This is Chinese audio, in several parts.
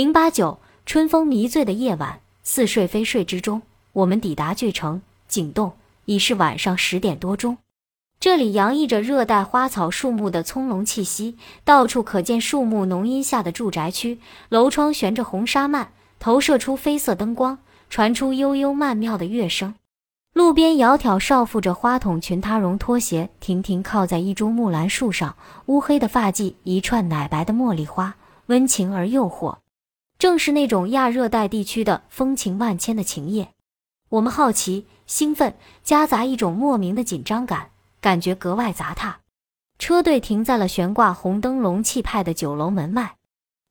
零八九，春风迷醉的夜晚，似睡非睡之中，我们抵达巨城景洞，已是晚上十点多钟。这里洋溢着热带花草树木的葱茏气息，到处可见树木浓荫下的住宅区，楼窗悬着红纱幔，投射出绯色灯光，传出悠悠曼妙的乐声。路边窈窕少妇着花筒裙踏绒拖鞋，亭亭靠在一株木兰树上，乌黑的发髻，一串奶白的茉莉花，温情而诱惑，正是那种亚热带地区的风情万千的情夜。我们好奇、兴奋，夹杂一种莫名的紧张感。感觉格外杂沓，车队停在了悬挂红灯笼气派的酒楼门外。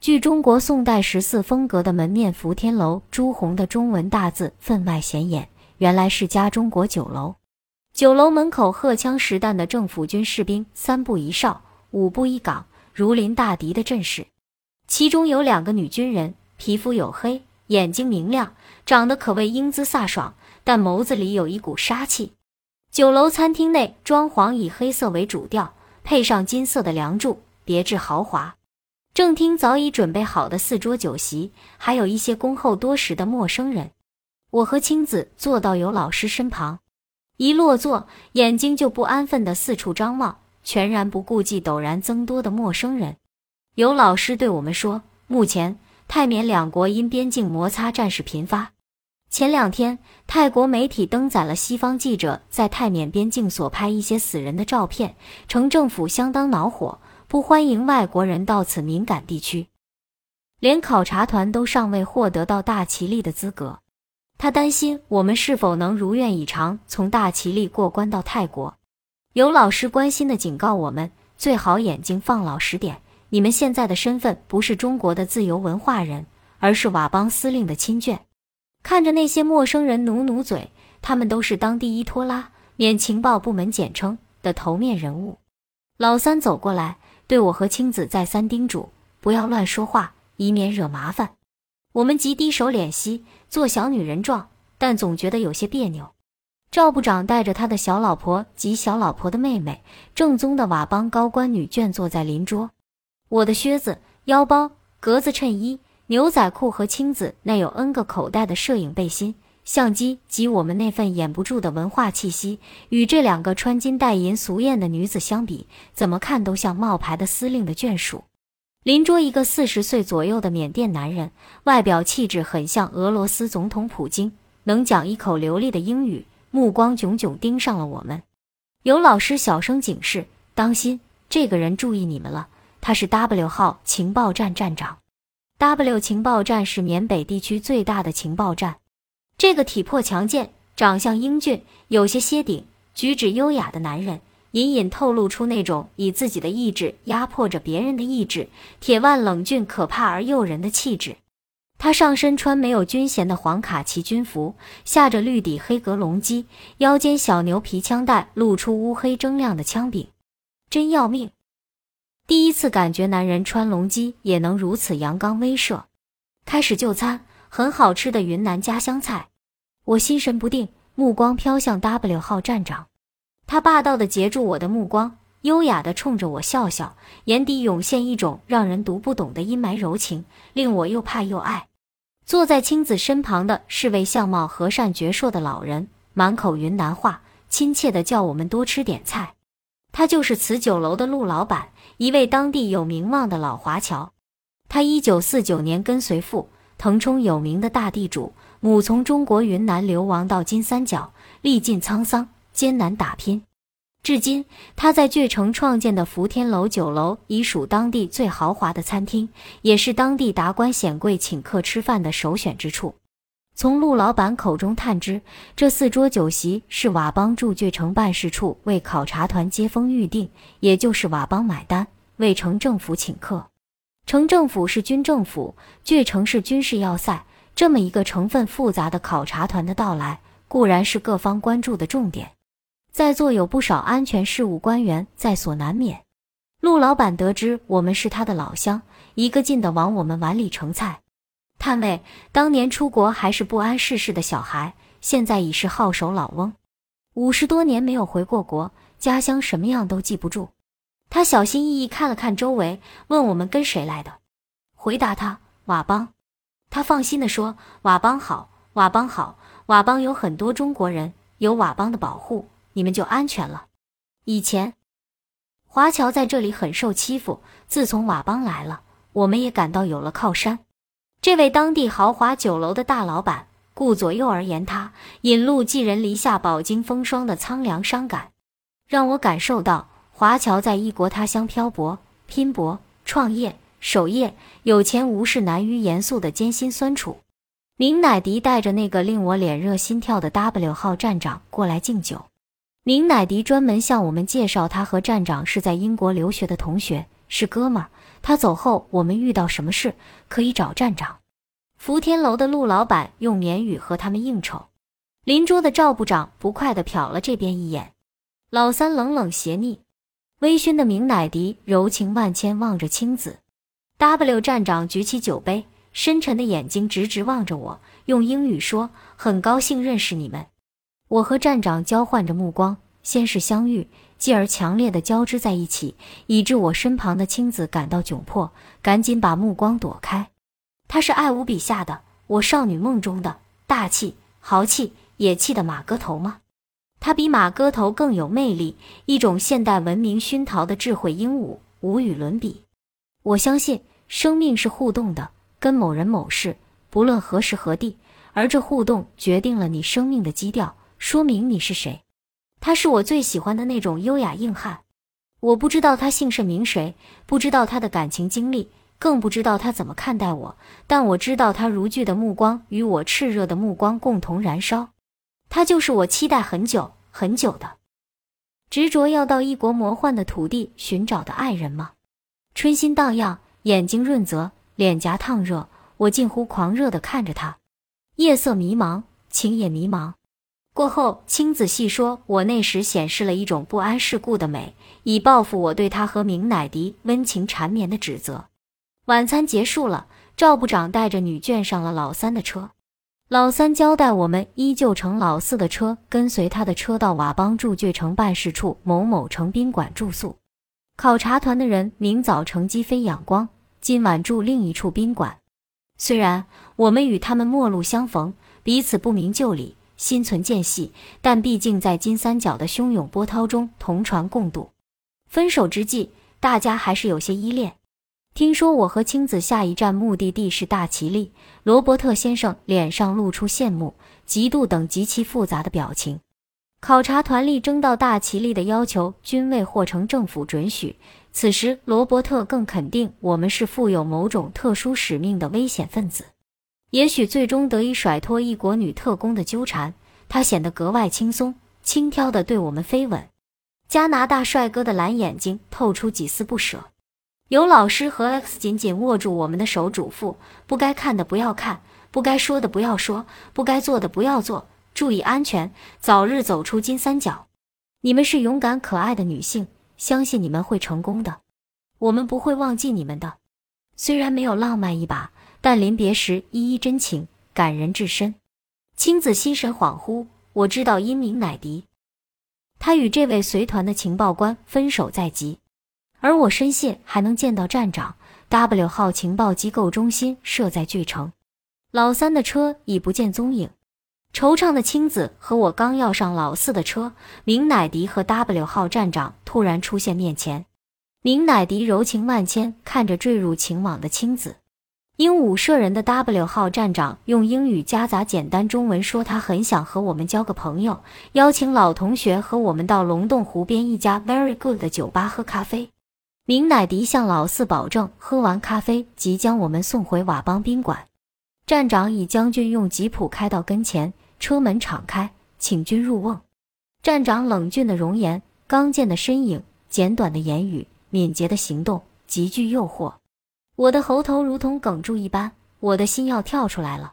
据中国宋代十四风格的门面福天楼朱红的中文大字分外显眼，原来是家中国酒楼。酒楼门口荷枪实弹的政府军士兵三步一哨，五步一岗，如临大敌的阵势。其中有两个女军人，皮肤黝黑，眼睛明亮，长得可谓英姿飒爽，但眸子里有一股杀气。酒楼餐厅内装潢以黑色为主调，配上金色的梁柱，别致豪华。正厅早已准备好的四桌酒席，还有一些恭候多时的陌生人。我和青子坐到尤老师身旁，一落座，眼睛就不安分地四处张望，全然不顾忌陡然增多的陌生人。尤老师对我们说：“目前泰缅两国因边境摩擦战事频发。”前两天，泰国媒体登载了西方记者在泰缅边境所拍一些死人的照片，称政府相当恼火，不欢迎外国人到此敏感地区。连考察团都尚未获得到大其力的资格，他担心我们是否能如愿以偿从大其力过关到泰国。有老师关心地警告我们，最好眼睛放老实点，你们现在的身份不是中国的自由文化人，而是佤邦司令的亲眷。看着那些陌生人努努嘴，他们都是当地伊托拉免情报部门简称的头面人物。老三走过来，对我和青子再三叮嘱，不要乱说话，以免惹麻烦。我们急低手敛息，做小女人状，但总觉得有些别扭。赵部长带着他的小老婆及小老婆的妹妹，正宗的佤邦高官女眷坐在邻桌。我的靴子、腰包、格子衬衣。牛仔裤和青子那有 N 个口袋的摄影背心、相机及我们那份掩不住的文化气息，与这两个穿金戴银、俗艳的女子相比，怎么看都像冒牌的司令的眷属。邻桌一个四十岁左右的缅甸男人，外表气质很像俄罗斯总统普京，能讲一口流利的英语，目光炯炯盯上了我们。有老师小声警示：“当心，这个人注意你们了，他是 W 号情报站站长。” W 情报站是缅北地区最大的情报站。这个体魄强健、长相英俊、有些些顶、举止优雅的男人，隐隐透露出那种以自己的意志压迫着别人的意志，铁腕冷峻、可怕而诱人的气质。他上身穿没有军衔的黄卡其军服，下着绿底黑格龙基，腰间小牛皮枪带露出乌黑铮亮的枪柄，真要命。第一次感觉男人穿龙基也能如此阳刚威慑。开始就餐，很好吃的云南家乡菜。我心神不定，目光飘向 W 号站长，他霸道的截住我的目光，优雅的冲着我笑笑，眼底涌现一种让人读不懂的阴霾柔情，令我又怕又爱。坐在青子身旁的是位相貌和善矍铄的老人，满口云南话，亲切的叫我们多吃点菜。他就是此酒楼的陆老板。一位当地有名望的老华侨，他一九四九年跟随父腾冲有名的大地主母从中国云南流亡到金三角，历尽沧桑，艰难打拼。至今，他在巨城创建的福天楼酒楼已属当地最豪华的餐厅，也是当地达官显贵请客吃饭的首选之处。从陆老板口中探知，这四桌酒席是佤邦驻巨城办事处为考察团接风预定，也就是佤邦买单，为城政府请客。城政府是军政府，巨城是军事要塞，这么一个成分复杂的考察团的到来，固然是各方关注的重点。在座有不少安全事务官员在所难免。陆老板得知我们是他的老乡，一个劲地往我们碗里盛菜。探位，当年出国还是不谙世事的小孩，现在已是好手老翁，五十多年没有回过国，家乡什么样都记不住。他小心翼翼看了看周围，问我们跟谁来的。回答他：佤邦。他放心地说：“佤邦好，佤邦好，佤邦有很多中国人，有佤邦的保护，你们就安全了。”以前，华侨在这里很受欺负，自从佤邦来了，我们也感到有了靠山。这位当地豪华酒楼的大老板顾左右而言他，引路寄人篱下，饱经风霜的苍凉伤感，让我感受到华侨在异国他乡漂泊、拼搏、创业。守业有钱无势难于严肃的艰辛酸楚。明乃迪带着那个令我脸热心跳的 W 号站长过来敬酒。明乃迪专门向我们介绍，他和站长是在英国留学的同学，是哥们儿。他走后，我们遇到什么事可以找站长。福天楼的陆老板用缅语和他们应酬。邻桌的赵部长不快地瞟了这边一眼。老三冷冷斜睨。微醺的明乃迪柔情万千望着青子。W 站长举起酒杯，深沉的眼睛直直望着我，用英语说：“很高兴认识你们。”我和站长交换着目光，先是相遇，继而强烈的交织在一起，以致我身旁的青子感到窘迫，赶紧把目光躲开。他是爱吾笔下的我少女梦中的大气、豪气、野气的马哥头吗？他比马哥头更有魅力，一种现代文明熏陶的智慧鹦鹉，无与伦比。我相信生命是互动的，跟某人某事，不论何时何地，而这互动决定了你生命的基调，说明你是谁。他是我最喜欢的那种优雅硬汉。我不知道他姓甚名谁，不知道他的感情经历，更不知道他怎么看待我，但我知道他如炬的目光与我炽热的目光共同燃烧。他就是我期待很久很久的，执着要到异国魔幻的土地寻找的爱人吗？春心荡漾，眼睛润泽，脸颊烫热，我近乎狂热地看着他。夜色迷茫，情也迷茫。过后，青子细说，我那时显示了一种不谙世故的美，以报复我对他和明乃迪温情缠绵的指责。晚餐结束了，赵部长带着女眷上了老三的车。老三交代我们依旧乘老四的车，跟随他的车到佤邦驻倔城办事处某某城宾馆住宿。考察团的人明早乘机飞仰光，今晚住另一处宾馆。虽然我们与他们陌路相逢，彼此不明就里，心存间隙，但毕竟在金三角的汹涌波涛中同船共渡。分手之际，大家还是有些依恋。听说我和青子下一站目的地是大齐利，罗伯特先生脸上露出羡慕、嫉妒等极其复杂的表情。考察团力争到大齐利的要求均未获成政府准许。此时，罗伯特更肯定我们是负有某种特殊使命的危险分子。也许最终得以甩脱一国女特工的纠缠，他显得格外轻松、轻佻地对我们飞吻。加拿大帅哥的蓝眼睛透出几丝不舍。有老师和 X 紧紧握住我们的手，嘱咐：不该看的不要看，不该说的不要说，不该做的不要做。注意安全，早日走出金三角。你们是勇敢可爱的女性，相信你们会成功的。我们不会忘记你们的。虽然没有浪漫一把，但临别时依依真情，感人至深。青子心神恍惚，我知道英明乃迪，他与这位随团的情报官分手在即，而我深信还能见到站长。W 号情报机构中心设在巨城，老三的车已不见踪影。惆怅的青子和我刚要上老四的车，明乃迪和 W 号站长突然出现面前。明乃迪柔情万千，看着坠入情网的青子。鹦鹉社人的 W 号站长用英语夹杂简单中文说：“他很想和我们交个朋友，邀请老同学和我们到龙洞湖边一家 very good 的酒吧喝咖啡。”明乃迪向老四保证，喝完咖啡即将我们送回佤邦宾馆。站长以将军用吉普开到跟前。车门敞开，请君入瓮。站长冷峻的容颜，刚健的身影，简短的言语，敏捷的行动，极具诱惑。我的喉头如同哽住一般，我的心要跳出来了。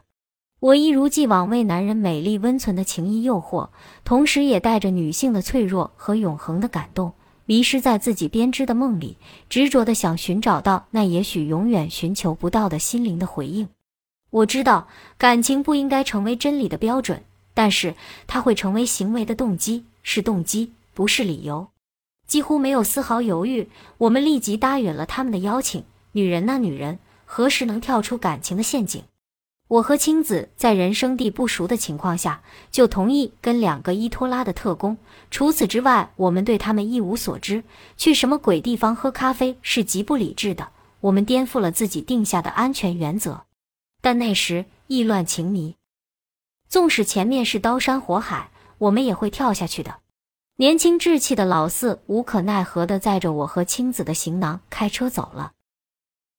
我一如既往为男人美丽温存的情谊诱惑，同时也带着女性的脆弱和永恒的感动，迷失在自己编织的梦里，执着的想寻找到那也许永远寻求不到的心灵的回应。我知道感情不应该成为真理的标准，但是它会成为行为的动机，是动机，不是理由。几乎没有丝毫犹豫，我们立即答应了他们的邀请。女人呐，女人，何时能跳出感情的陷阱？我和青子在人生地不熟的情况下，就同意跟两个伊托拉的特工。除此之外，我们对他们一无所知。去什么鬼地方喝咖啡是极不理智的。我们颠覆了自己定下的安全原则。但那时意乱情迷，纵使前面是刀山火海，我们也会跳下去的。年轻稚气的老四无可奈何地载着我和青子的行囊开车走了。